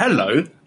Hello,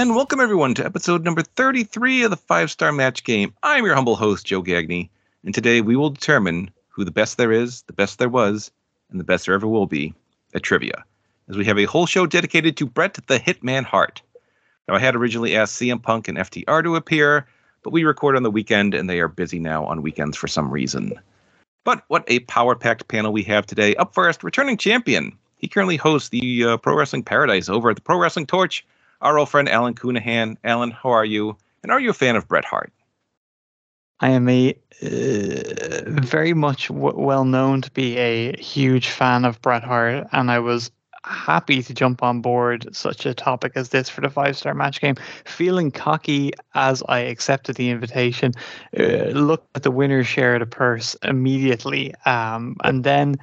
And welcome everyone to episode number 33 of the Five Star Match Game. I'm your humble host, Joe Gagney, and today we will determine who the best there is, the best there was, and the best there ever will be at trivia, as we have a whole show dedicated to Bret the Hitman Hart. Now, I had originally asked CM Punk and FTR to appear, but we record on the weekend and they are busy now on weekends for some reason. But what a power packed panel we have today. Up first, returning champion. He currently hosts the uh, Pro Wrestling Paradise over at the Pro Wrestling Torch our old friend Alan Counihan. Alan, how are you? And are you a fan of Bret Hart? I am a uh, very much w- well known to be a huge fan of Bret Hart, and I was happy to jump on board such a topic as this for the five star match game. Feeling cocky as I accepted the invitation, uh, looked at the winner's share of the purse immediately, um, and then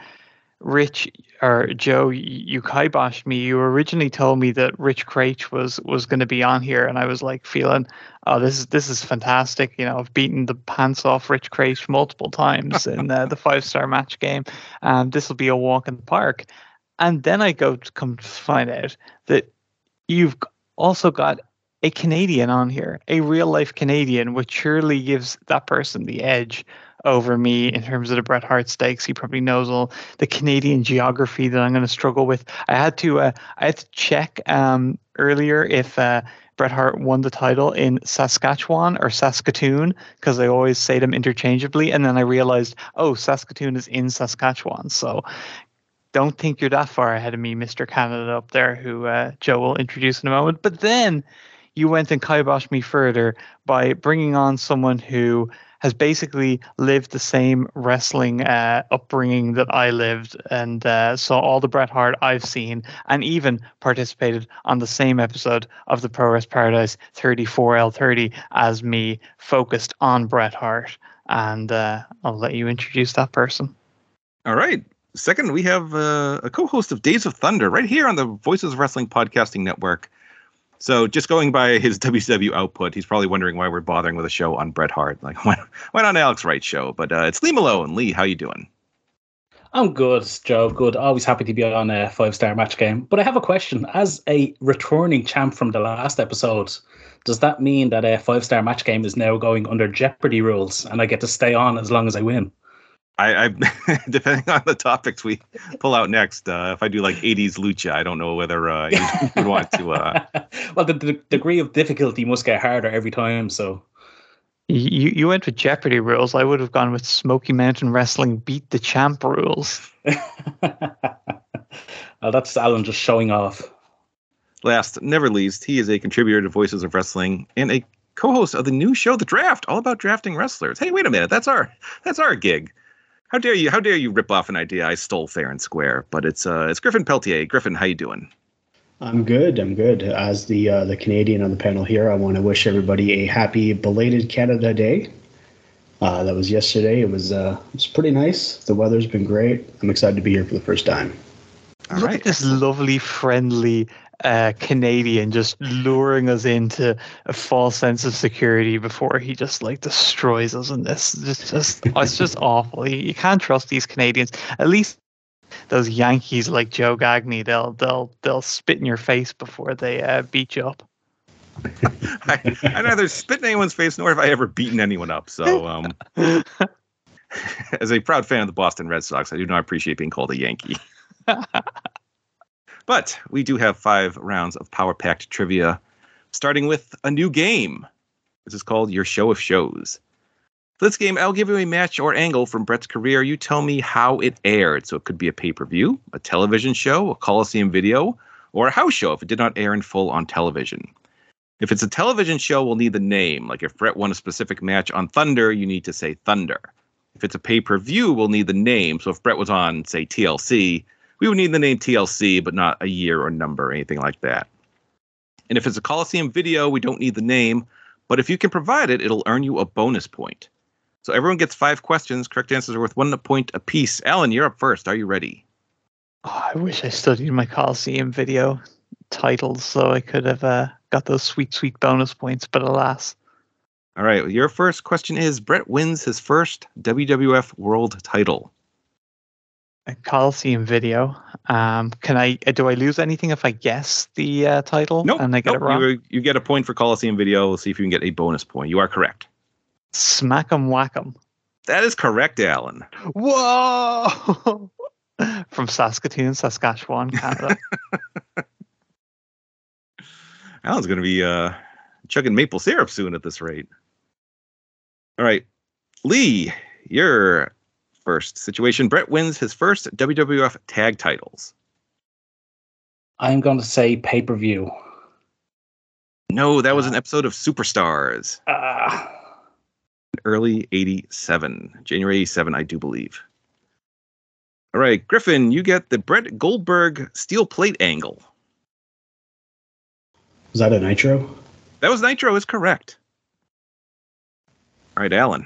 Rich or Joe, you kiboshed me. You originally told me that Rich Kraetsch was was going to be on here, and I was like feeling, oh, this is this is fantastic. You know, I've beaten the pants off Rich Kraetsch multiple times in uh, the five star match game, and this will be a walk in the park. And then I go to come to find out that you've also got a Canadian on here, a real life Canadian, which surely gives that person the edge over me in terms of the Bret Hart stakes. He probably knows all the Canadian geography that I'm going to struggle with. I had to uh, I had to check um, earlier if uh, Bret Hart won the title in Saskatchewan or Saskatoon because I always say them interchangeably, and then I realized oh Saskatoon is in Saskatchewan, so. Don't think you're that far ahead of me, Mr. Canada up there, who uh, Joe will introduce in a moment. But then you went and kiboshed me further by bringing on someone who has basically lived the same wrestling uh, upbringing that I lived and uh, saw all the Bret Hart I've seen and even participated on the same episode of the Pro Wrestling Paradise 34L30 as me, focused on Bret Hart. And uh, I'll let you introduce that person. All right. Second, we have uh, a co host of Days of Thunder right here on the Voices of Wrestling Podcasting Network. So just going by his WCW output, he's probably wondering why we're bothering with a show on Bret Hart. Like, why, why not Alex Wright show? But uh, it's Lee Malone. Lee, how you doing? I'm good, Joe. Good. Always happy to be on a five star match game. But I have a question. As a returning champ from the last episode, does that mean that a five star match game is now going under Jeopardy rules and I get to stay on as long as I win? I, I depending on the topics we pull out next. Uh, if I do like '80s lucha, I don't know whether uh, you would want to. Uh... well, the, the, degree of difficulty must get harder every time. So you you went with Jeopardy rules. I would have gone with Smoky Mountain Wrestling beat the champ rules. well, that's Alan just showing off. Last, never least, he is a contributor to Voices of Wrestling and a co-host of the new show, The Draft, all about drafting wrestlers. Hey, wait a minute, that's our that's our gig. How dare you? How dare you rip off an idea I stole fair and square? But it's uh, it's Griffin Peltier. Griffin, how you doing? I'm good. I'm good. As the uh, the Canadian on the panel here, I want to wish everybody a happy belated Canada Day. Uh, that was yesterday. It was uh, it was pretty nice. The weather's been great. I'm excited to be here for the first time. All Look right. at this lovely, friendly uh, Canadian just luring us into a false sense of security before he just like destroys us in this. It's just, it's just awful. You, you can't trust these Canadians. At least those Yankees like Joe Gagney, they'll they'll they'll spit in your face before they uh, beat you up. I, I neither spit in anyone's face nor have I ever beaten anyone up. So, um, as a proud fan of the Boston Red Sox, I do not appreciate being called a Yankee. But we do have five rounds of power packed trivia, starting with a new game. This is called Your Show of Shows. For this game, I'll give you a match or angle from Bret's career. You tell me how it aired. So it could be a pay per view, a television show, a Coliseum video, or a house show if it did not air in full on television. If it's a television show, we'll need the name. Like if Bret won a specific match on Thunder, you need to say Thunder. If it's a pay per view, we'll need the name. So if Bret was on, say, TLC, we would need the name TLC, but not a year or number or anything like that. And if it's a Coliseum video, we don't need the name. But if you can provide it, it'll earn you a bonus point. So everyone gets five questions. Correct answers are worth one point apiece. Alan, you're up first. Are you ready? Oh, I wish I studied my Coliseum video titles so I could have uh, got those sweet, sweet bonus points, but alas. All right. Your first question is Bret wins his first WWF World title. Coliseum video. Um, can I? uh, Do I lose anything if I guess the uh, title Nope. and I get nope, it wrong? You, you get a point for Coliseum video. We'll see if you can get a bonus point. You are correct. Smack 'em, whack 'em. That is correct, Alan. Whoa! From Saskatoon, Saskatchewan, Canada. Alan's going to be uh, chugging maple syrup soon at this rate. All right. Lee, your first situation. Bret wins his first WWF tag titles. I'm going to say pay per view. No, that was an episode of Superstars, Ah, early 87, January 87, I do believe. All right, Griffin, you get the Bret Goldberg steel plate angle. Was that a Nitro? That was Nitro, is correct. All right, Alan,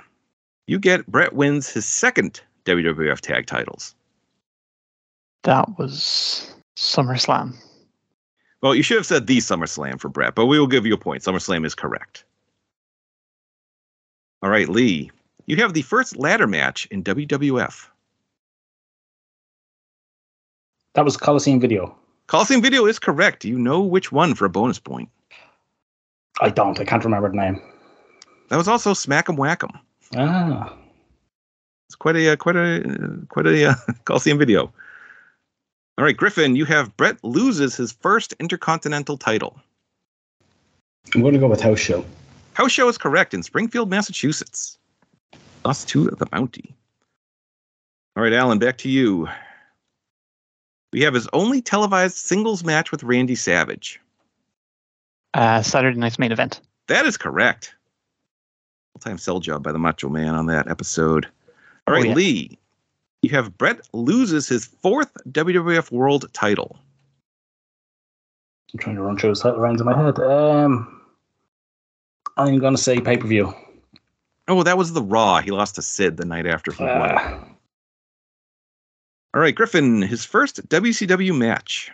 you get Bret wins his second WWF tag titles. that was SummerSlam. Well, you should have said the SummerSlam for Bret, but we will give you a point. SummerSlam is correct. All right, Lee, you have the first ladder match in WWF. that was Coliseum video. Coliseum Video is correct. You know which one for a bonus point? I don't. I can't remember the name. That was also Smack 'em Whack 'em. Ah, It's quite a uh, quite a uh, quite a uh, Coliseum Video. All right, Griffin, you have Bret loses his first Intercontinental title. I'm going to go with House Show. House show is correct in Springfield, Massachusetts. Lost to the Mountie. All right, Alan, back to you. We have his only televised singles match with Randy Savage. Uh, Saturday night's main event. That is correct. Full time sell job by the Macho Man on that episode. All Oh, yeah. Lee, you have Bret loses his fourth WWF World title. I'm trying to run through his title in my head. Um, I'm going to say pay per view. Oh, that was the Raw. He lost to Sid the night after he won. Ah, All right, Griffin, his first WCW match.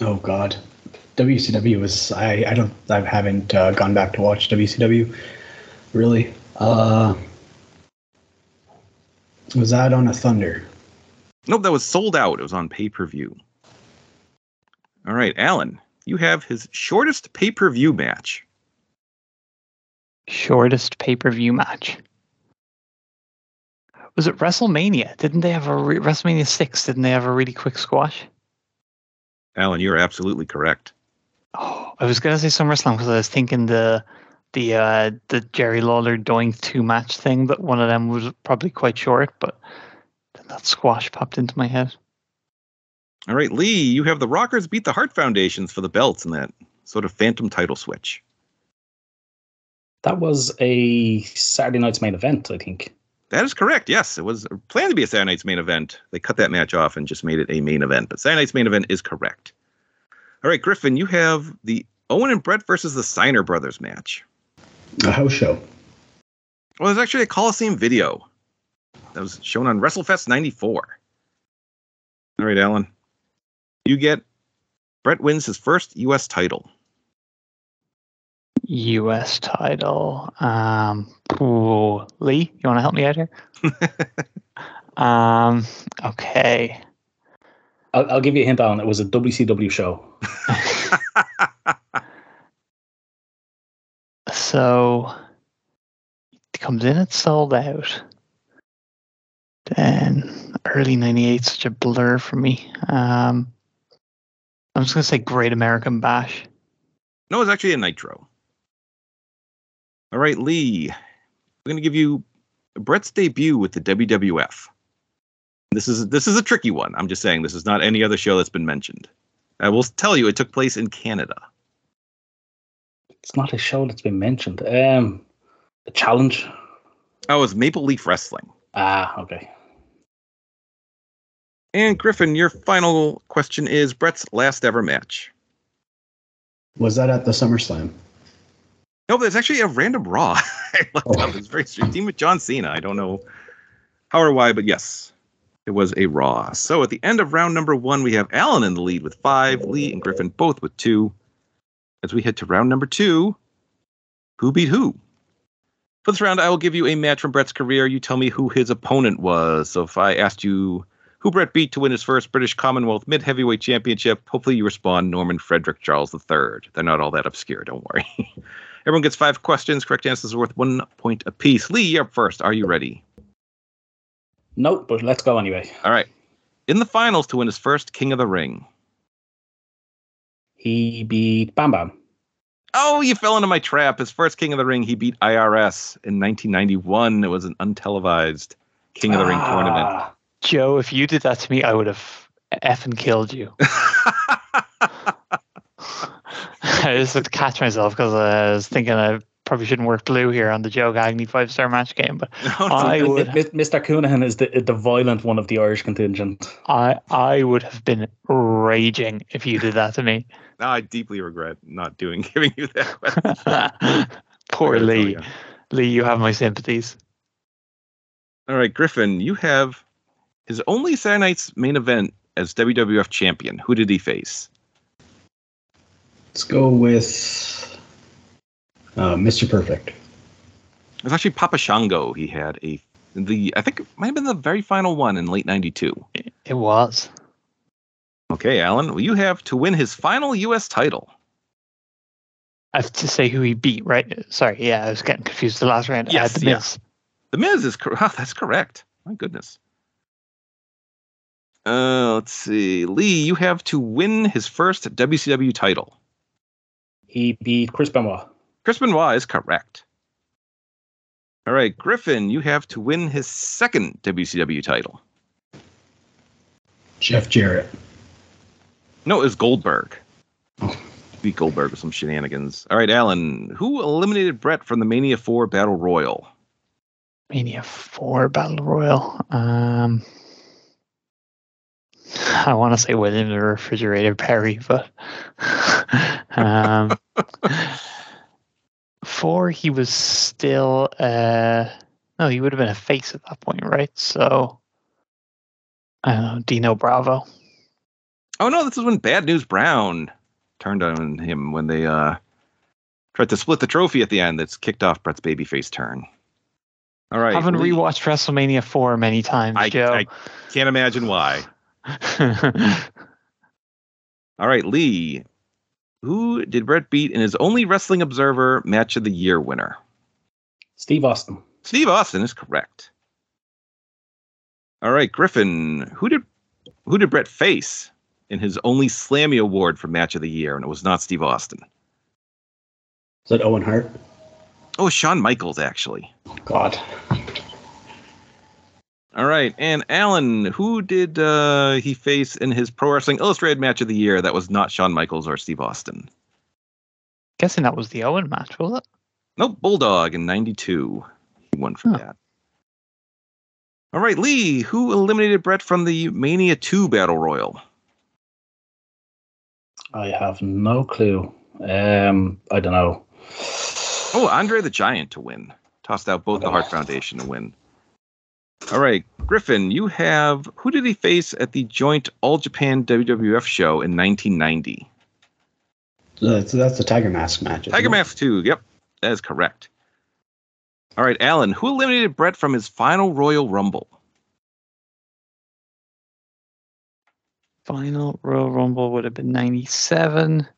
Oh God, WCW was I I don't I haven't uh, gone back to watch WCW, really. Uh, was that on a Thunder? Nope, that was Souled Out. It was on pay per view. All right, Alan, you have his shortest pay per view match. Shortest pay per view match. Was it WrestleMania? Didn't they have a re- WrestleMania six? Didn't they have a really quick squash? Alan, you're absolutely correct. Oh, I was gonna say SummerSlam because I was thinking the the uh, the Jerry Lawler doing two match thing, but one of them was probably quite short. But then that squash popped into my head. All right, Lee, you have the Rockers beat the Hart Foundations for the belts in that sort of phantom title switch. that was a Saturday night's main event, I think. That is correct. Yes, it was planned to be a Saturday night's main event. They cut that match off and just made it a main event. But Saturday night's main event is correct. All right, Griffin, you have the Owen and Bret versus the Steiner Brothers match. A house show. Well, there's actually a Coliseum video that was shown on WrestleFest 94. All right, Alan. You get Bret wins his first U.S. title. U.S. title. Um, ooh, Lee, you want to help me out here? um, okay. I'll, I'll give you a hint, Alan. It was a WCW show. So it comes in, it's Souled Out. Then early '98, such a blur for me. Um, I'm just gonna say Great American Bash. No, it's actually a Nitro. All right, Lee. We're going to give you Bret's debut with the WWF. This is this is a tricky one. I'm just saying this is not any other show that's been mentioned. I will tell you, it took place in Canada. It's not a show that's been mentioned. Um, a challenge. Oh, it's Maple Leaf Wrestling. Ah, okay. And Griffin, your final question is Bret's last ever match. Was that at the SummerSlam? No, there's actually a random Raw. I looked Oh. up. It's very strange. Team with John Cena. I don't know how or why, but yes, it was a Raw. So at the end of round number one, we have Alan in the lead with five, Lee and Griffin both with two. As we head to round number two, who beat who? For this round, I will give you a match from Bret's career. You tell me who his opponent was. So if I asked you who Bret beat to win his first British Commonwealth Mid Heavyweight Championship, hopefully you respond Norman Frederick Charles III. They're not all that obscure, don't worry. Everyone gets five questions. Correct answers are worth one point apiece. Lee, you're up first. Are you ready? Nope, but let's go anyway. All right. In the finals to win his first King of the Ring. He beat Bam Bam. Oh, you fell into my trap. His first King of the Ring, he beat IRS in 1991. It was an untelevised King of the Ring tournament. Ah, Joe, if you did that to me, I would have effing killed you. I just had to catch myself because I was thinking I probably shouldn't work blue here on the Joe Gagney five star match game, but No, no, I Mi- would Mr. Counihan is the the violent one of the Irish contingent. I I would have been raging if you did that to me. Now I deeply regret not doing giving you that question. Poor I gotta tell Lee. ya. Lee, you have my sympathies. All right, Griffin, you have his only Saturday night's main event as WWF champion. Who did he face? Let's go with uh, Mr. Perfect. It was actually Papa Shango. He had a the I think it might have been the very final one in late '92. It was. Okay, Alan, well, you have to win his final U.S. title. I have to say who he beat, right? Sorry, yeah, I was getting confused the last round. Yes, the yeah. Miz. The Miz is cor- oh, that's correct. My goodness. Uh, let's see, Lee, you have to win his first WCW title. He beat Chris Benoit. Chris Benoit is correct. All right, Griffin, you have to win his second WCW title. Jeff Jarrett. No, it was Goldberg. Oh. Beat Goldberg with some shenanigans. All right, Alan, who eliminated Bret from the Mania 4 Battle Royal? Mania 4 Battle Royal. Um, I want to say William the Refrigerator Perry, but um, four he was still uh, no, he would have been a face at that point, right? So I don't know, Dino Bravo. Oh no, this is when Bad News Brown turned on him when they uh tried to split the trophy at the end. That's kicked off Bret's babyface turn. All right, I haven't rewatched WrestleMania 4 many times, I, Joe. I can't imagine why. All right, Lee. Who did Bret beat in his only Wrestling Observer Match of the Year winner? Steve Austin. Steve Austin is correct. All right, Griffin. Who did who did Bret face in his only Slammy Award for Match of the Year? And it was not Steve Austin. Is that Owen Hart? Oh, Shawn Michaels actually. God. All right, and Alan, who did uh, he face in his Pro Wrestling Illustrated Match of the Year that was not Shawn Michaels or Steve Austin? Guessing that was the Owen match, was it? Nope, Bulldog in '92. He won for Huh. that. All right, Lee, who eliminated Brett from the Mania 2 Battle Royal? I have no clue. Um, I don't know. Oh, Andre the Giant to win. Tossed out both the Hart Foundation to win. All right, Griffin, you have who did he face at the joint All Japan WWF show in 1990? Uh, so that's the Tiger Mask match. Tiger it? Mask 2. Yep, that is correct. All right, Alan, who eliminated Bret from his final Royal Rumble? Final Royal Rumble would have been 97.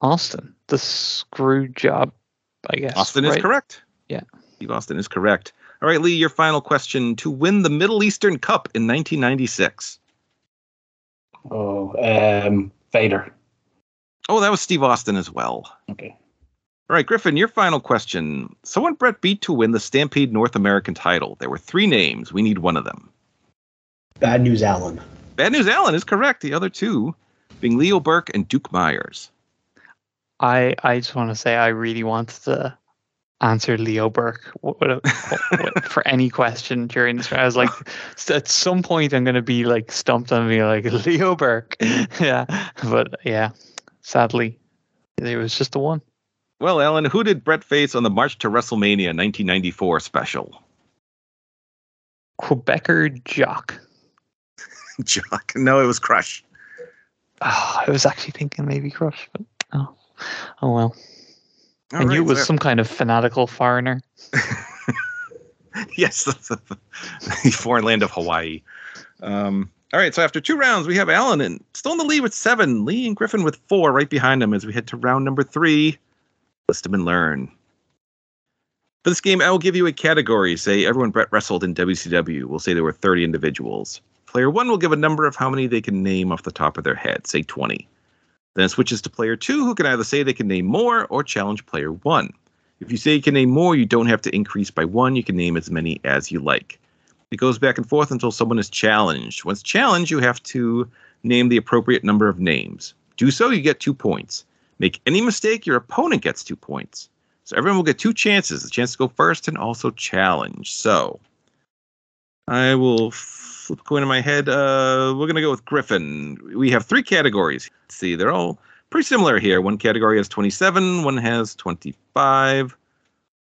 Austin, the screw job, I guess. Austin is correct. Yeah. Steve Austin is correct. All right, Lee, your final question to win the Middle Eastern Cup in 1996. Oh, um, Vader. Oh, that was Steve Austin as well. Okay. All right, Griffin, your final question. Someone Bret beat to win the Stampede North American title. There were three names. We need one of them. Bad News Allen. Bad News Allen is correct. The other two being Leo Burke and Duke Myers. I I just want to say I really wanted to answer Leo Burke what- what- what- for any question during this. I was like, at some point I'm going to be like stumped on me like Leo Burke. yeah, but yeah, sadly, it was just the one. Well, Alan, who did Bret face on the March to WrestleMania 1994 special? Quebecer Jacques. Jacques. No, it was Crush. Oh, I was actually thinking maybe Crush, but oh, oh well. All knew right, it was so- some kind of fanatical foreigner. yes, the foreign land of Hawaii. Um, all right, so after two rounds, we have Alan and still in the lead with seven. Lee and Griffin with four right behind him as we head to round number three. List them and learn. For this game, I will give you a category. Say everyone Bret wrestled in WCW. We'll say there were 30 individuals. Player one will give a number of how many they can name off the top of their head, say 20. Then it switches to player two, who can either say they can name more or challenge player one. If you say you can name more, you don't have to increase by one. You can name as many as you like. It goes back and forth until someone is challenged. Once challenged, you have to name the appropriate number of names. Do so, you get two points. Make any mistake, your opponent gets two points. So everyone will get two chances a chance to go first and also challenge. So I will flip a coin in my head. Uh, we're going to go with Griffin. We have three categories. Let's see, they're all pretty similar here. One category has 27, one has 25,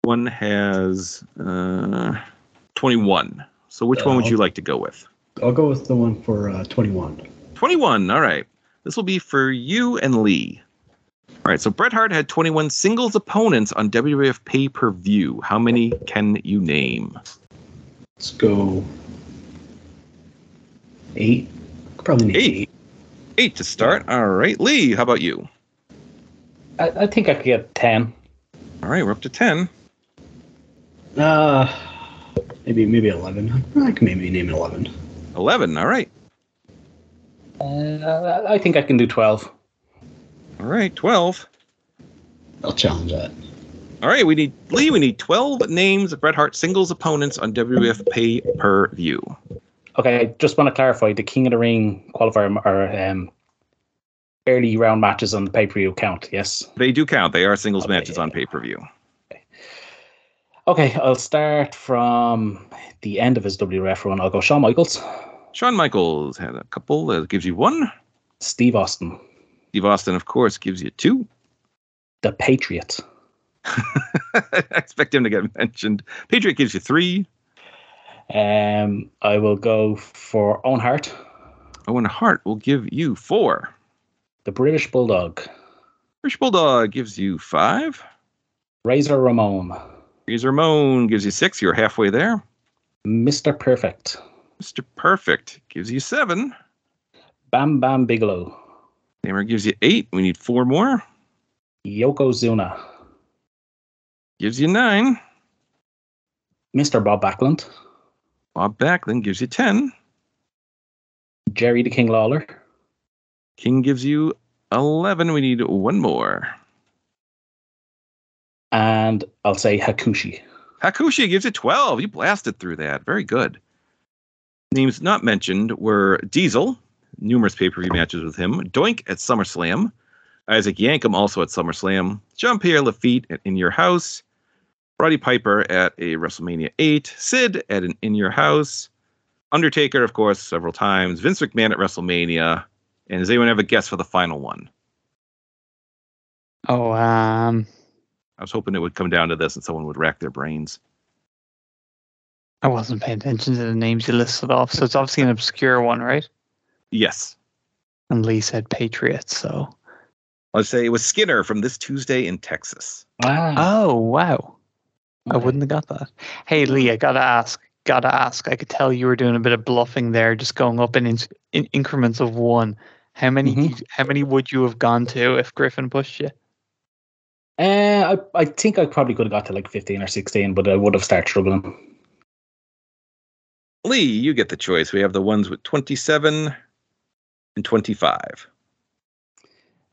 one has uh, 21. So which one would you like to go with? I'll go with the one for uh, 21. 21. All right. This will be for you and Lee. All right. So Bret Hart had 21 singles opponents on WWF pay per view. How many can you name? Let's go eight. Probably need Eight. Eight to start. All right. Lee, how about you? I, I think I could get 10. All right. We're up to 10. Uh, maybe maybe 11. I can maybe name it 11. 11. All right. Uh, I think I can do 12. All right. 12. I'll challenge that. All right. We need, Lee, we need 12 names of Bret Hart singles opponents on WWF pay per view. Okay, just want to clarify the King of the Ring qualifier are um, early round matches on the pay per view count, yes? They do count. They are singles Okay. matches on pay per view. Okay, I'll start from the end of his WWF run. I'll go Shawn Michaels, Shawn Michaels had a couple. That gives you one. Steve Austin, Steve Austin, of course, gives you two. The Patriot, I expect him to get mentioned. Patriot gives you three. Um, I will go for Owen Hart, Owen Hart will give you four. The British Bulldog, British Bulldog gives you five. Razor Ramon, Razor Ramon gives you six. You're halfway there. Mr. Perfect, Mr. Perfect gives you seven. Bam Bam Bigelow, Hammer gives you eight. We need four more. Yokozuna, Gives you nine. Mr. Bob Backlund, Bob Backlund gives you ten. Jerry the King Lawler, King gives you eleven. We need one more. and I'll say Hakushi. Hakushi gives you 12. You blasted through that. Very good. Names not mentioned were Diesel, numerous pay per view matches with him, Doink at SummerSlam, Isaac Yankem also at SummerSlam, Jean Pierre Lafitte at In Your House, Roddy Piper at a WrestleMania 8, Sid at an In Your House, Undertaker, of course, several times, Vince McMahon at WrestleMania, And does anyone have a guess for the final one? Oh, um, I was hoping it would come down to this and someone would rack their brains. I wasn't paying attention to the names you listed off, so it's obviously an obscure one, right? Yes. And Lee said Patriots, so. Let's say it was Skinner from this Tuesday in Texas. Ah, Oh, wow. I wouldn't have got that. Hey, Lee, I gotta ask. Gotta ask. I could tell you were doing a bit of bluffing there, just going up in, in, in increments of one. How many? Mhm. How many would you have gone to if Griffin pushed you? Uh, I, I think I probably could have got to like 15 or 16, but I would have started struggling. Lee, you get the choice. We have the ones with 27 and 25.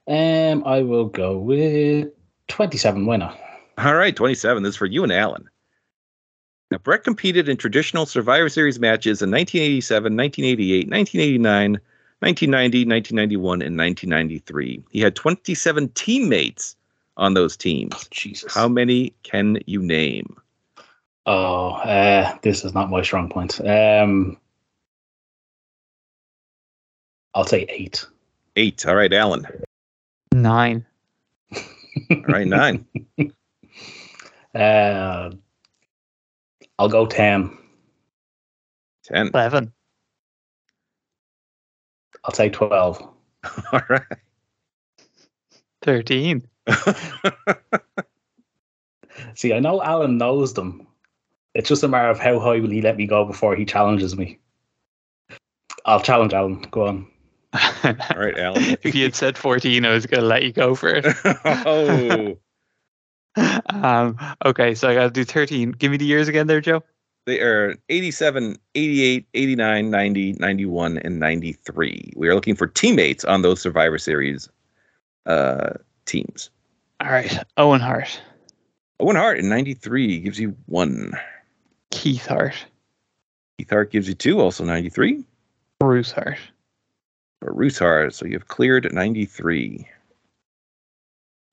Um, I will go with 27. Why not? All right, 27. This is for you and Alan. Now, Bret competed in traditional Survivor Series matches in 1987, 1988, 1989, 1990, 1991, and 1993. He had 27 teammates on those teams. Jesus. How many can you name? Oh, uh, this is not my strong point. Um, I'll say eight. Eight. All right, Alan. Nine. All right, nine. Uh, I'll go 10. 10. Eleven. I'll say 12. All right. Thirteen. See, I know Alan knows them. It's just a matter of how high will he let me go before he challenges me. I'll challenge Alan. Go on. All right, Alan. if you had said fourteen, I was gonna let you go for it. oh, um, okay, so I got to do 13. Give me the years again there, Joe. they are 87, 88, 89, 90, 91, and 93. We are looking for teammates on those Survivor Series uh, teams. All right. Owen Hart, Owen Hart in 93 gives you one. Keith Hart, Keith Hart gives you two, also 93. Bruce Hart, Bruce Hart, so you've cleared 93.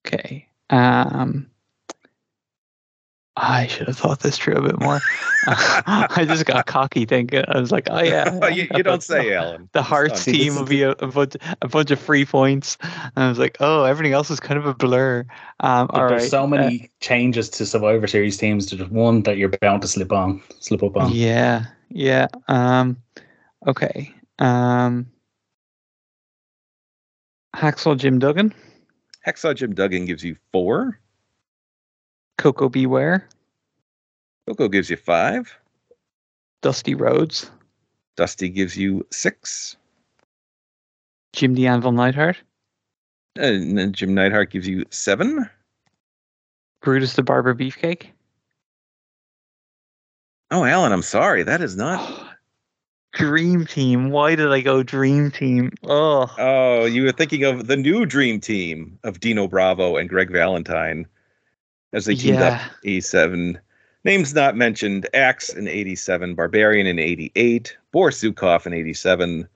Okay. Um, I should have thought this through a bit more. I just got cocky thinking. I was like, oh yeah. you, you don't say, Alan. The Harts team will be a, a, bunch, a bunch of free points. And I was like, oh, everything else is kind of a blur. Um, But all there's right. so uh, many changes to Survivor Series teams. There's one that you're bound to slip on, slip up on. Yeah, yeah. Um, okay. Um, Hacksaw Jim Duggan, Hacksaw Jim Duggan gives you four. Koko B. Ware, Coco gives you five. Dusty Rhodes, Dusty gives you six. Jim the Anvil Neidhart, And then Jim Neidhart gives you seven. Brutus the Barber Beefcake. Oh, Alan, I'm sorry. That is not. Dream Team. Why did I go Dream Team? Oh, Oh, you were thinking of the new dream team of Dino Bravo and Greg Valentine as they teamed Yeah. up 87. Names not mentioned Axe in 87, Barbarian in 88, Boris Zukov in 87,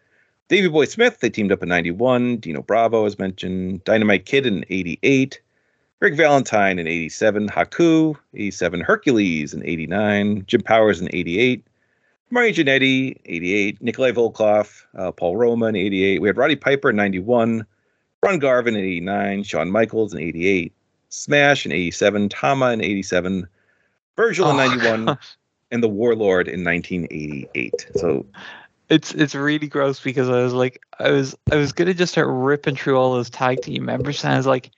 Davey Boy Smith, they teamed up in 91, Dino Bravo is mentioned, Dynamite Kid in 88, Rick Valentine in 87, Haku, 87, Hercules in 89, Jim Powers in 88, Mario Jannetty, 88, Nikolai Volkoff, uh, Paul Roma in 88. We had Roddy Piper in 91, Ron Garvin in 89, Shawn Michaels in 88, Smash in 87, Tama in 87, Virgil in Oh, 91, gosh. and the Warlord in 1988. So It's it's really gross because I was like I was I was gonna just start ripping through all those tag team members and I was like,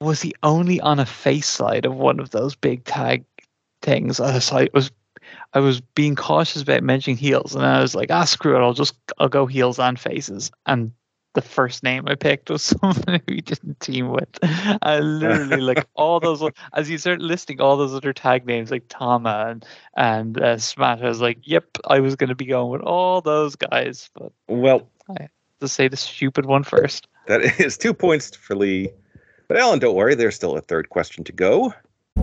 was he only on a face side of one of those big tag things? I was like, was I was being cautious about mentioning heels and I was like, ah screw it, I'll just I'll go heels and faces and the first name I picked was someone who didn't team with. I literally like all those as you start listing all those other tag names like Tama and and uh, Smash. I was like, yep, I was going to be going with all those guys, but well, to say the stupid one first. that is two points for Lee. But Alan, don't worry, there's still a third question to go.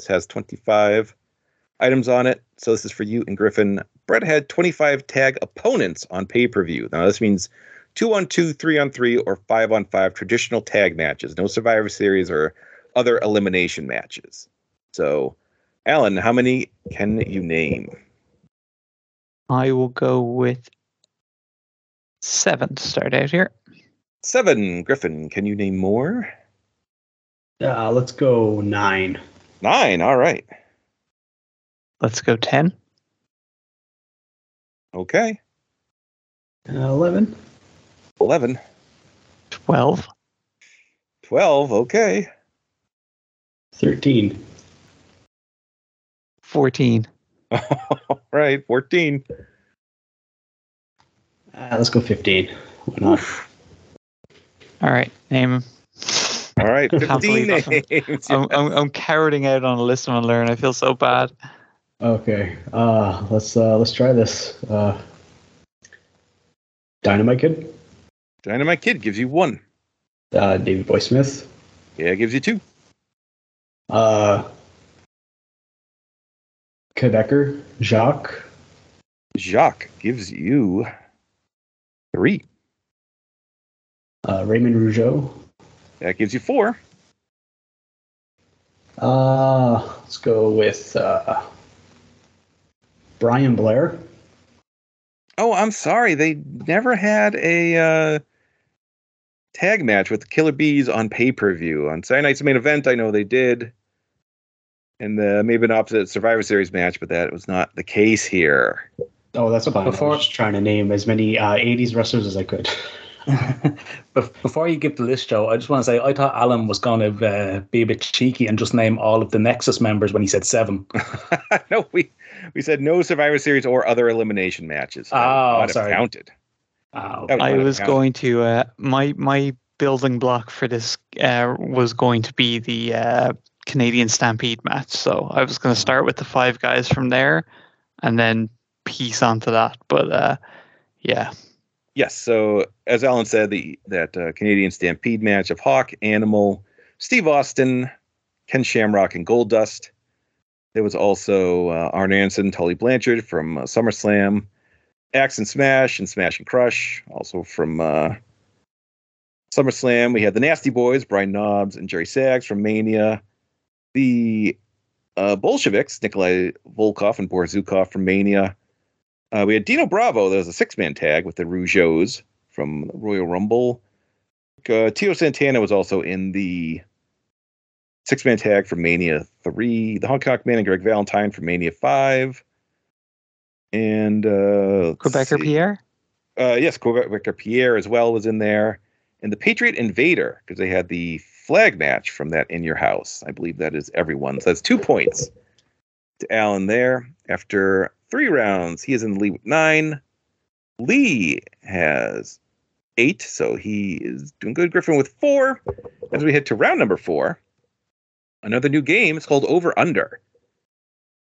This has 25 items on it. So this is for you and Griffin. Bret had 25 tag opponents on pay per view. Now, this means two on two, three on three, or five on five traditional tag matches. No Survivor Series or other elimination matches. So, Alan, how many can you name? I will go with seven to start out here. Seven. Griffin, can you name more? Uh, let's go nine. Nine. All right. Let's go 10. Okay. Uh, Eleven. 11. 12. 12. Okay. Thirteen. 14. All right. 14. Uh, let's go fifteen. Why not? All right, name 'em. All right. 15 believe I'm- names. I'm, I'm, I'm cowarding out on a list of learn. I feel so bad. Okay. Uh, let's uh, let's try this. Uh, Dynamite Kid. Dynamite Kid gives you one. Uh, Davey Boy Smith. Yeah, gives you two. Uh, Quebecer. Jacques. Jacques gives you three. Uh, Raymond Rougeau. That gives you four. Uh, let's go with uh, Brian Blair. Oh, I'm sorry. They never had a uh, tag match with the Killer Bees on pay per view. On Saturday night's main event, I know they did. And uh, maybe an opposite Survivor Series match, but that was not the case here. Oh, that's fine. I Before- was just trying to name as many uh, 80s wrestlers as I could. Bef- Before you give the list, Joe, I just want to say I thought Alan was going to uh, be a bit cheeky and just name all of the Nexus members when he said seven. no, we we said no Survivor Series or other elimination matches. That would Oh, not have sorry. counted. Oh, That would I was counted. going to uh, my my building block for this uh, was going to be the uh, Canadian Stampede match. So I was going to start with the five guys from there, and then piece onto that. But uh, yeah, Yes. So as Alan said, the that uh, Canadian Stampede match of Hawk, Animal, Steve Austin, Ken Shamrock, and Goldust. There was also uh, Arn Anderson, Tully Blanchard from uh, SummerSlam, Axe and Smash, and Smash and Crush, also from uh, SummerSlam. We had the Nasty Boys, Brian Knobbs and Jerry Sags from Mania. The uh, Bolsheviks, Nikolai Volkoff and Boris Zukov from Mania. Uh, we had Dino Bravo. There was a six man tag with the Rougeaus from Royal Rumble. Uh, Tito Santana was also in the six man tag from Mania 3. The Hong Kong Man and Greg Valentine from Mania 5. And uh, Quebecer see. Pierre. Uh, yes, Quebecer Pierre as well was in there. And the Patriot Invader, because they had the flag match from that In Your House. I believe that is everyone. So that's two points to Alan there. After three rounds, he is in the lead with nine. Lee has eight, so he is doing good. Griffin with four. As we head to round number four, another new game. It's called Over Under.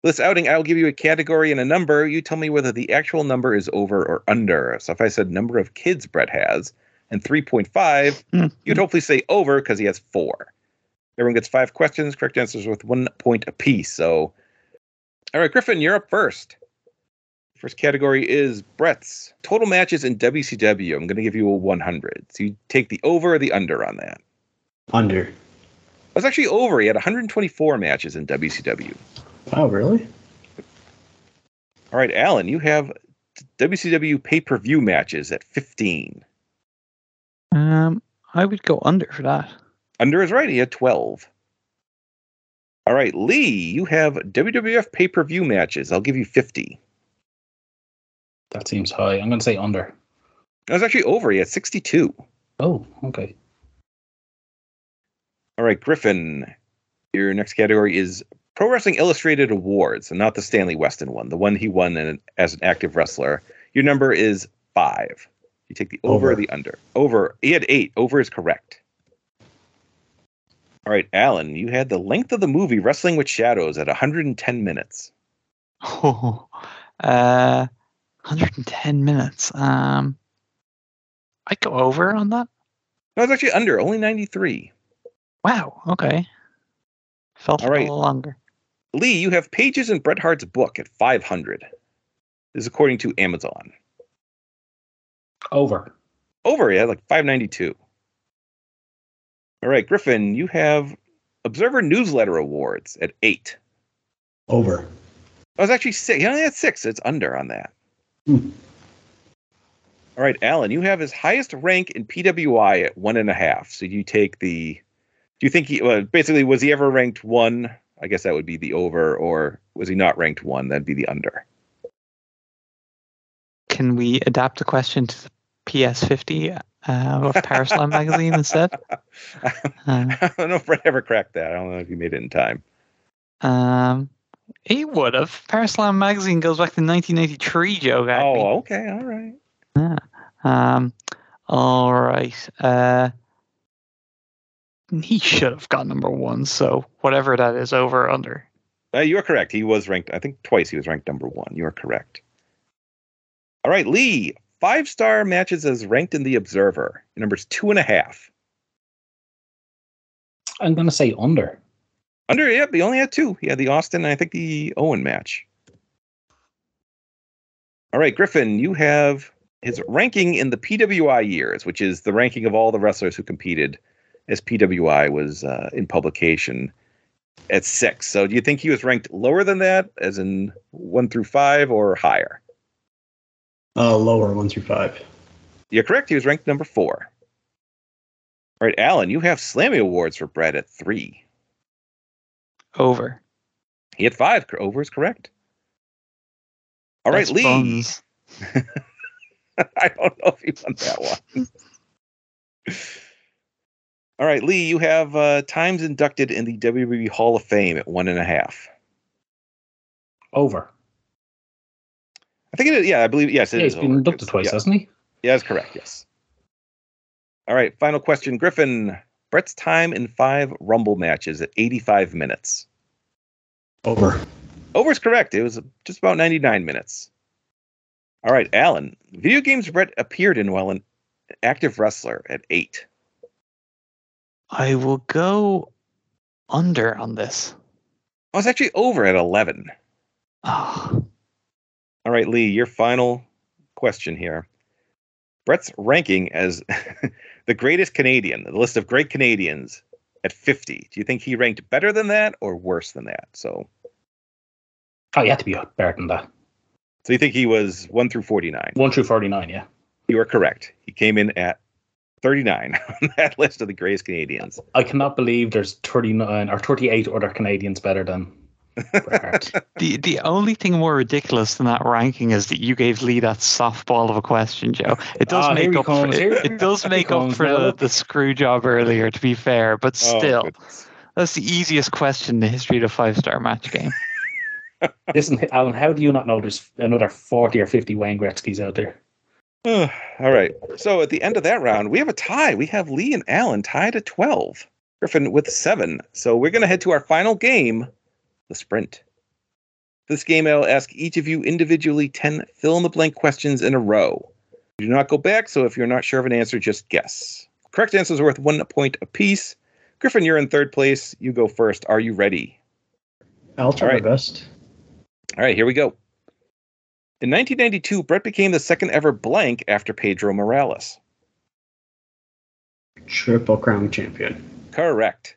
This outing, I'll give you a category and a number. You tell me whether the actual number is over or under. So if I said number of kids Bret has and 3.5, hmm. you'd hopefully say over because he has four. Everyone gets five questions, correct answers with one point apiece. So, all right, Griffin, you're up first. First category is Bret's total matches in WCW. I'm going to give you a 100. So you take the over or the under on that. Under. That's actually over. He had 124 matches in WCW. Oh, really? All right, Alan, you have WCW pay per view matches at 15. Um, I would go under for that. Under is right. He had 12. All right, Lee, you have WWF pay per view matches. I'll give you 50. That seems high. I'm going to say under. That was actually over. He had 62. Oh, okay. All right, Griffin, your next category is Pro Wrestling Illustrated Awards, and not the Stanley Weston one, the one he won in, as an active wrestler. Your number is five. You take the over, or the under. Over. He had eight. Over is correct. All right, Alan, you had the length of the movie Wrestling with Shadows at 110 minutes. Oh, uh, 110 minutes. Um, I go over on that. No, it's actually under, only 93. Wow. Okay. Felt All it right. a little longer. Lee, you have pages in Bret Hart's book at 500. This is according to Amazon. Over. Over, yeah, like 592. All right, Griffin, you have Observer Newsletter Awards at eight. Over. I was actually six. You only had six. It's under on that. Hmm. All right, Alan, you have his highest rank in PWI at one and a half. So you take the. Do you think he well, basically was he ever ranked one? I guess that would be the over, or was he not ranked one? That'd be the under. Can we adapt the question to the PS50 uh, of Power Slam magazine instead? Uh, I don't know if Bret ever cracked that. I don't know if he made it in time. um, he would have. Power Slam magazine goes back to 1983, Joe. Gagney. Oh, okay, all right. Um, all right. Uh, he should have got number one. So whatever that is, over or under. Uh, you are correct. He was ranked. I think twice he was ranked number one. You are correct. All right, Lee. Five star matches as ranked in the Observer. Your number's two and a half. I'm going to say under. Under, yep, he only had two. He had the Austin and I think the Owen match. All right, Griffin, you have his ranking in the PWI years, which is the ranking of all the wrestlers who competed as PWI was uh, in publication at six. So do you think he was ranked lower than that, as in one through five, or higher? Uh, lower, one through five. You're correct. He was ranked number four. All right, Alan, you have Slammy Awards for Bret at three. Over. He had five. Over is correct. All right, That's Lee. buns. I don't know if he won that one. All right, Lee, you have uh, times inducted in the WWE Hall of Fame at one and a half. Over. I think it is. Yeah, I believe. Yes, it Yeah, is he's been over. inducted It's- twice, yeah. hasn't he? Yeah, that's correct. Yes. All right, final question, Griffin. Bret's time in five Rumble matches at 85 minutes. Over. Over is correct. It was just about 99 minutes. All right, Alan. Video games Bret appeared in while an active wrestler at eight. I will go under on this. Oh, I was actually over at 11. Oh, All right, Lee, your final question here. Bret's ranking as the greatest Canadian, the list of great Canadians at 50. Do you think he ranked better than that or worse than that? So, Oh, you had to be better than that. so you think he was 1 through 49? 1 through 49, yeah. You are correct. He came in at 39 on that list of the greatest Canadians. I cannot believe there's 39 or 38 other Canadians better than. The the only thing more ridiculous than that ranking is that you gave Lee that softball of a question, Joe. It does Ah, make up for comes, here it, it does make up comes for the, the screw job earlier. To be fair, but Oh, still, goodness. that's the easiest question in the history of the five star match game. Listen, Alan, how do you not know there's another 40 or 50 Wayne Gretzky's out there? All right. So at the end of that round, we have a tie. We have Lee and Alan tied at 12. Griffin with seven. So we're going to head to our final game, the sprint. This game, I'll ask each of you individually 10 fill in the blank questions in a row. You do not go back, so if you're not sure of an answer, just guess. Correct answers are worth one point apiece. Griffin, you're in third place. You go first. Are you ready? I'll try right. my best. All right, here we go. In 1992, Bret became the second ever blank after Pedro Morales. Triple Crown champion. Correct.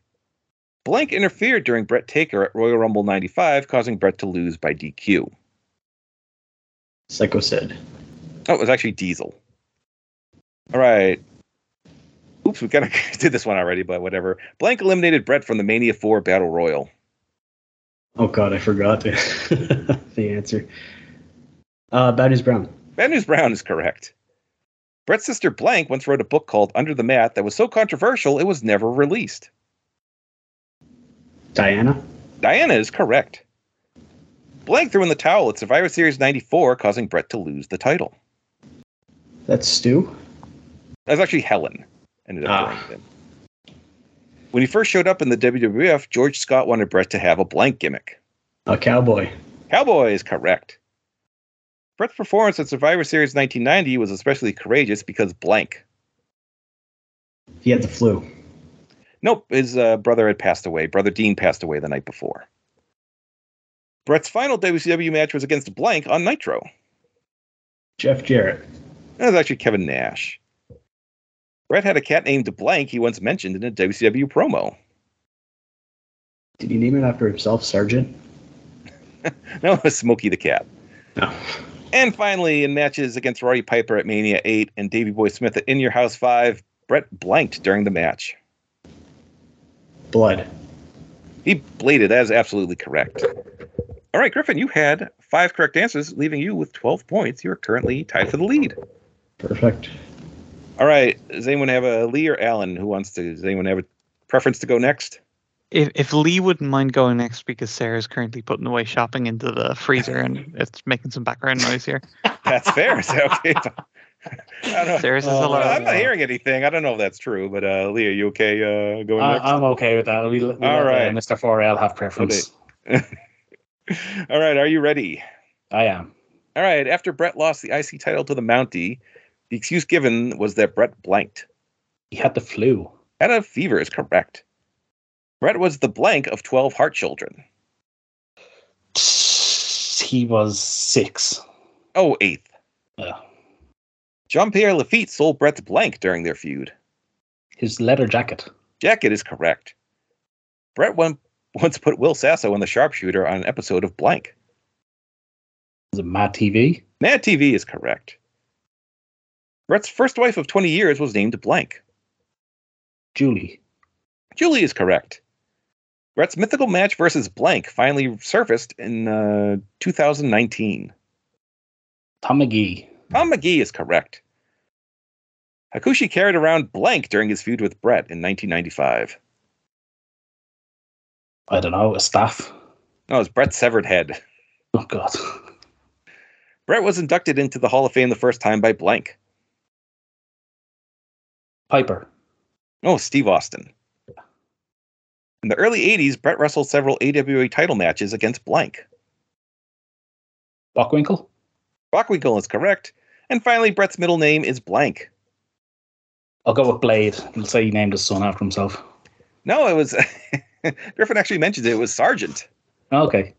Blank interfered during Bret Taker at Royal Rumble 95, causing Bret to lose by DQ. Psycho Sid. Oh, it was actually Diesel. All right. Oops, we kind of did this one already, but whatever. Blank eliminated Bret from the Mania 4 Battle Royal. Oh God, I forgot the the answer. Uh, Bad News Brown. Bad News Brown is correct. Bret's sister Blank once wrote a book called Under the Mat that was so controversial it was never released. Diana. Diana is correct. Blank threw in the towel at Survivor Series 94, causing Bret to lose the title. That's Stu. That's actually Helen. Ended up Ah. When he first showed up in the WWF, George Scott wanted Bret to have a blank gimmick. A cowboy. Cowboy is correct. Bret's performance at Survivor Series 1990 was especially courageous because blank. He had the flu. Nope, his uh, brother had passed away. Brother Dean passed away the night before. Bret's final WCW match was against blank on Nitro. Jeff Jarrett. That was actually Kevin Nash. Bret had a cat named Blank he once mentioned in a WCW promo. Did he name it after himself, Sergeant? No, it was Smokey the Cat. No. And finally, in matches against Roddy Piper at Mania 8 and Davey Boy Smith at In Your House 5, Bret blanked during the match. Blood. He bladed. That is absolutely correct. All right, Griffin, you had five correct answers, leaving you with 12 points. You are currently tied for the lead. Perfect. All right, does anyone have a Lee or Alan who wants to? Does anyone have a preference to go next? If if Lee wouldn't mind going next because Sarah's currently putting away shopping into the freezer and it's making some background noise here. That's fair. Is that okay? I don't know. Sarah says Uh, hello. I'm not hearing anything. I don't know if that's true, but uh, Lee, are you okay uh, going I, next? I'm okay with that. We, we let All right. uh, Mr. 4L have preference. All right, are you ready? I am. All right, after Bret lost the IC title to the Mountie, the excuse given was that Bret blanked. He had the flu. Had a fever is correct. Brett was the blank of 12 Hart children. He was six. Oh, eighth. Yeah. Jean Pierre Lafitte sold Bret's blank during their feud. His leather jacket. Jacket is correct. Bret one, once put Will Sasso in the sharpshooter on an episode of Blank. Was it Mad TV? Mad TV is correct. Bret's first wife of 20 years was named Blank. Julie. Julie is correct. Bret's mythical match versus Blank finally surfaced in uh, 2019. Tom Magee. Tom Magee is correct. Hakushi carried around Blank during his feud with Bret in 1995. I don't know. A staff. No, it was Bret's severed head. Oh, God. Bret was inducted into the Hall of Fame the first time by Blank. Piper. Oh, Steve Austin. In the early 80s, Bret wrestled several AWA title matches against Blank. Buckwinkle. Bockwinkel is correct. And finally, Bret's middle name is Blank. I'll go with Blade. He'll say he named his son after himself. No, it was. Griffin actually mentioned it. It was Sergeant. Oh, okay.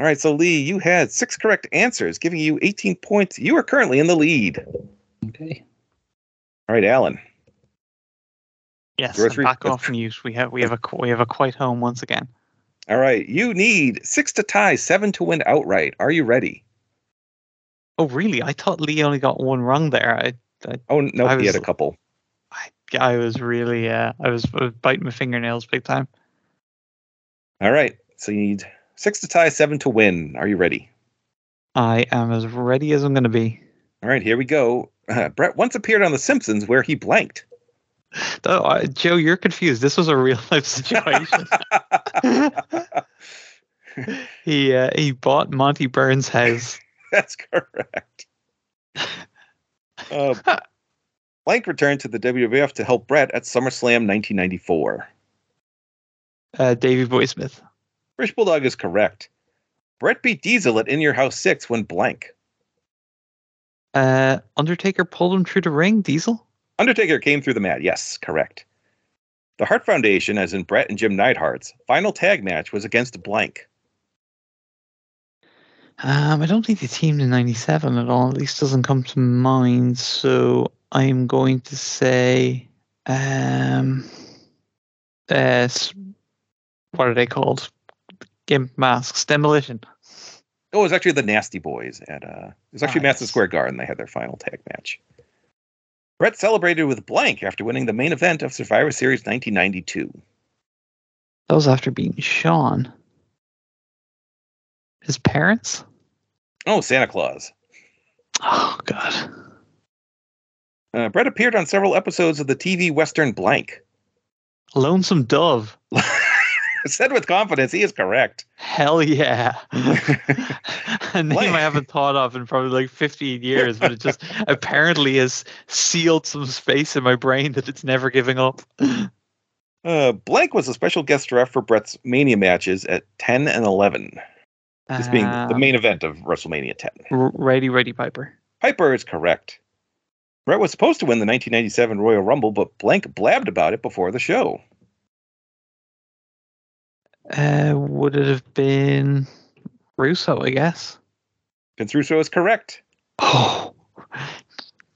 All right, so Lee, you had six correct answers, giving you 18 points. You are currently in the lead. Okay. All right, Alan. Yes, Your I'm three- back off mute. We have we have a we have a quiet home once again. All right, you need six to tie, seven to win outright. Are you ready? Oh really? I thought Lee only got one wrong there. I I, Oh no, I he had a couple. I, I was really uh, I was, biting my fingernails big time. All right, so you need six to tie, seven to win. Are you ready? I am as ready as I'm going to be. All right, here we go. Bret once appeared on The Simpsons where he blanked. Oh, Joe, you're confused. This was a real life situation. he uh, he bought Monty Burns' house. That's correct. Uh, Blank returned to the WWF to help Bret at SummerSlam 1994. Uh, Davey Boy Smith. British Bulldog is correct. Bret beat Diesel at In Your House 6 when blank. Uh, Undertaker pulled him through the ring. Diesel. Undertaker came through the mat. Yes, correct. The Hart Foundation, as in Bret and Jim Neidhart's, final tag match was against blank. Um, I don't think they teamed in '97 at all. At least doesn't come to mind. So I'm going to say, um, uh, what are they called? Gimp masks. Demolition. Oh, it was actually the Nasty Boys at uh it was actually Ah, Madison. Square Garden. They had their final tag match. Bret celebrated with blank after winning the main event of Survivor Series 1992. That was after being Shawn. His parents? Oh, Santa Claus. Oh God. Uh, Bret appeared on several episodes of the TV Western Blank. Lonesome Dove. Said with confidence, he is correct. Hell yeah. a name I haven't thought of in probably like 15 years, but it just apparently has sealed some space in my brain that it's never giving up. Uh, Blank was a special guest ref for Bret's Mania matches at 10 and 11. This being the Um, main event of WrestleMania 10. R- Ready, ready, Piper. Piper is correct. Bret was supposed to win the 1997 Royal Rumble, but Blank blabbed about it before the show. Uh, would it have been Russo, I guess? Vince Russo is correct. Oh,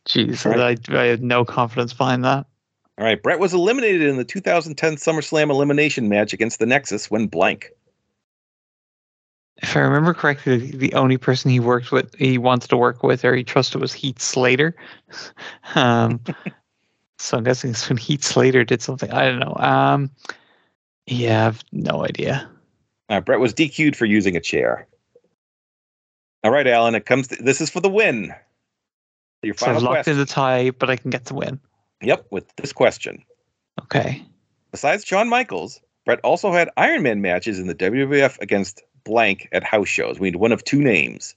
jeez. I, I had no confidence behind that. All right, Bret was eliminated in the 2010 SummerSlam elimination match against the Nexus when blank. If I remember correctly, the only person he worked with, he wanted to work with, or he trusted, was Heath Slater. Um, so I'm guessing it's when Heath Slater did something. I don't know. Um, yeah, I've no idea. Uh, Bret was DQ'd for using a chair. All right, Alan, it comes. this is for the win. Your So I've locked question. in the tie, but I can get the win. Yep, with this question. Okay. Besides Shawn Michaels, Bret also had Iron Man matches in the WWF against blank at house shows. We need one of two names.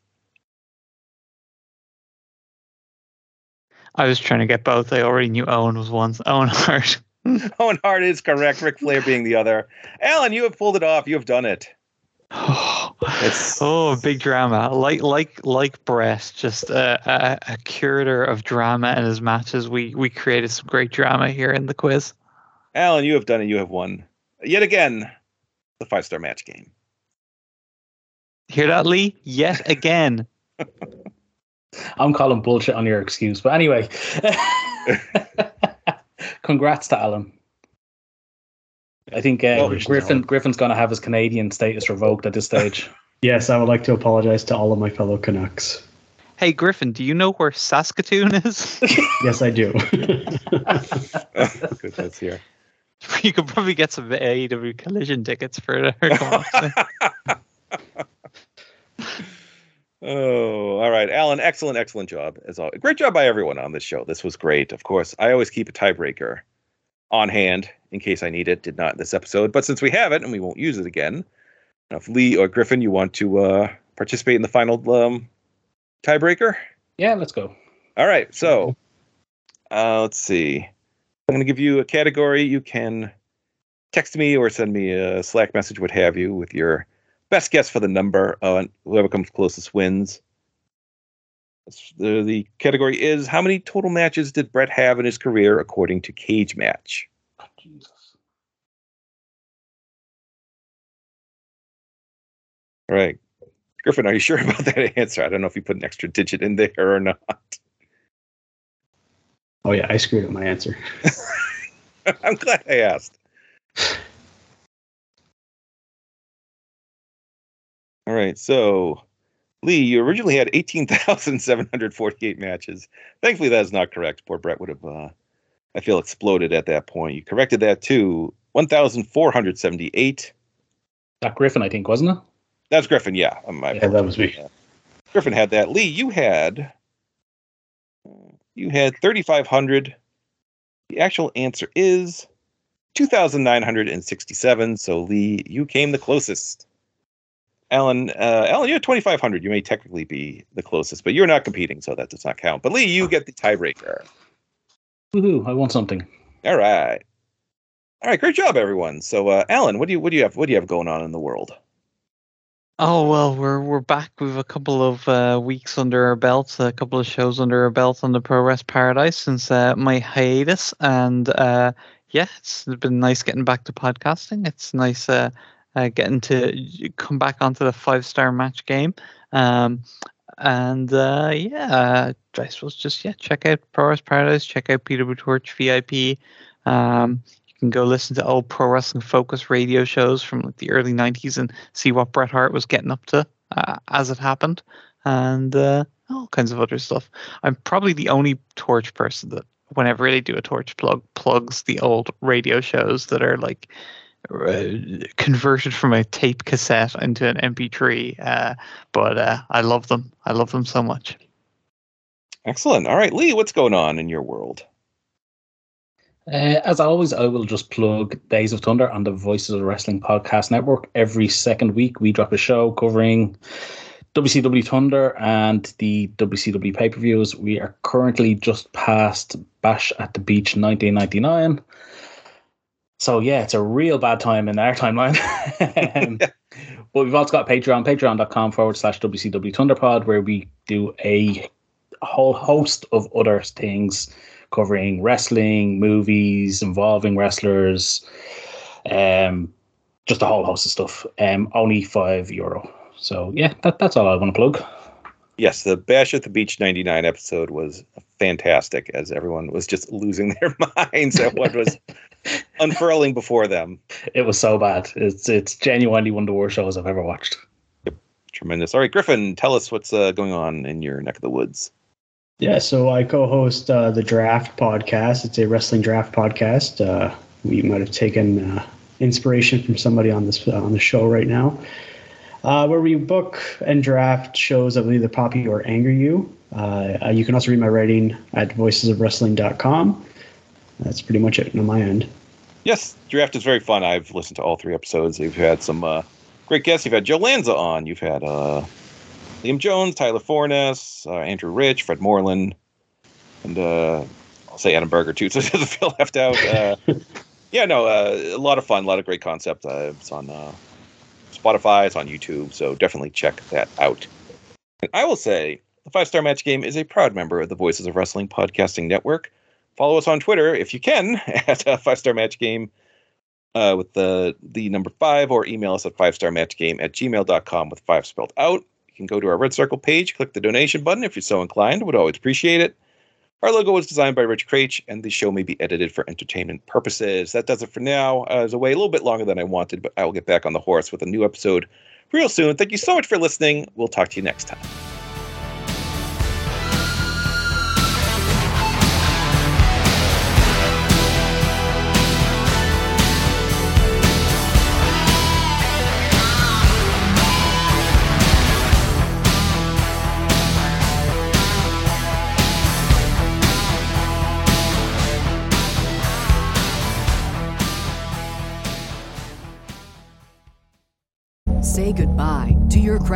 I was trying to get both. I already knew Owen was one. Owen Hart. Owen Hart is correct, Ric Flair being the other. Alan, you have pulled it off. You have done it. It's- oh, big drama. Like like like Bret, just a, a, a curator of drama in his matches. We we created some great drama here in the quiz. Alan, you have done it. You have won. Yet again, the five star match game. Hear that, Lee? Yet again. I'm calling bullshit on your excuse. But anyway, congrats to Alan. I think uh, Well, Griffin Griffin's going to have his Canadian status revoked at this stage. Yes, I would like to apologize to all of my fellow Canucks. Hey Griffin, do you know where Saskatoon is? Yes, I do. Good, that's here. you could probably get some AEW collision tickets for it. Oh, all right, Alan. Excellent, excellent job as always. Great job by everyone on this show. This was great. Of course, I always keep a tiebreaker on hand in case I need it. Did not this episode, but since we have it and we won't use it again, if Lee or Griffin, you want to uh, participate in the final um, tiebreaker? Yeah, let's go. All right. So uh, let's see. I'm going to give you a category. You can text me or send me a Slack message, what have you, with your best guess for the number. Uh, whoever comes closest wins. The, the category is how many total matches did Bret have in his career according to Cagematch? Jesus. All right. Griffin, are you sure about that answer? I don't know if you put an extra digit in there or not. oh yeah, I screwed up my answer. I'm glad I asked. All right, so Lee, you originally had 18,748 matches. Thankfully, that is not correct. Poor Bret would have, uh, I feel, exploded at that point. You corrected that to 1,478. That Griffin, I think, wasn't it? That's Griffin, yeah. Um, my Yeah, that was me. Griffin had that. Lee, you had you had 3,500. The actual answer is 2,967. So Lee, you came the closest. Alan, uh, Alan, you're 2,500. You may technically be the closest, but you're not competing, so that does not count. But Lee, you get the tiebreaker. Woohoo! I want something. All right, all right, great job, everyone. So, uh, Alan, what do you what do you have what do you have going on in the world? Oh well, we're we're back with a couple of uh, weeks under our belts, a couple of shows under our belt on the Pro Rest Paradise since uh, my hiatus, and uh, yeah, it's been nice getting back to podcasting. It's nice uh, getting to come back onto the five star match game, um, and uh, yeah, I suppose just yeah, check out Pro Wrestling Paradise, check out PW Torch VIP. Um, you can go listen to old pro wrestling focus radio shows from like the early 90s and see what Bret Hart was getting up to uh, as it happened and uh, all kinds of other stuff. I'm probably the only torch person that whenever they do a torch plug plugs the old radio shows that are like converted from a tape cassette into an MP3 uh, but uh, I love them. I love them so much. Excellent. All right, Lee, what's going on in your world? Uh, as always, I will just plug Days of Thunder on the Voices of the Wrestling Podcast Network. Every second week, we drop a show covering WCW Thunder and the WCW pay per views. We are currently just past Bash at the Beach 1999. So, yeah, it's a real bad time in our timeline. um, but we've also got Patreon, patreon.com forward slash WCW Thunderpod, where we do a whole host of other things covering wrestling, movies involving wrestlers, um, just a whole host of stuff. Um, only five euro. So yeah, that, that's all I want to plug. Yes, the Bash at the Beach 99 episode was fantastic as everyone was just losing their minds at what was unfurling before them. It was so bad. It's it's genuinely one of the worst shows I've ever watched. Tremendous. All right, Griffin, tell us what's uh, going on in your neck of the woods. Yeah, so I co-host uh, the Draft podcast. It's a wrestling draft podcast. Uh, we might have taken uh, inspiration from somebody on this on the show right now, uh, where we book and draft shows that will either pop you or anger you. Uh, you can also read my writing at voicesofwrestling.com. That's pretty much it on my end. Yes, draft is very fun. I've listened to all three episodes. You've had some uh, great guests. You've had Joe Lanza on. You've had Liam Jones, Tyler Forness, uh, Andrew Rich, Fred Moreland, and uh, I'll say Adam Berger too, so it doesn't feel left out. Uh, yeah, no, uh, a lot of fun, a lot of great concepts. Uh, it's on uh, Spotify, it's on YouTube, so definitely check that out. And I will say, the Five Star Match Game is a proud member of the Voices of Wrestling Podcasting Network. Follow us on Twitter if you can at Five Star Match Game. Uh, with the the number five or email us at five star match game at gmail.com with five spelled out You can go to our Red Circle page, click the donation button if you're so inclined. Would always appreciate it. Our logo was designed by Rich Craich, and the show may be edited for entertainment purposes. That does it for now. Uh, was away a little bit longer than I wanted, but I will get back on the horse with a new episode real soon. Thank you so much for listening. We'll talk to you next time.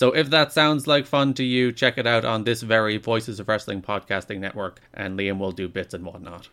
So if that sounds like fun to you, check it out on this very Voices of Wrestling podcasting network, and Liam will do bits and whatnot.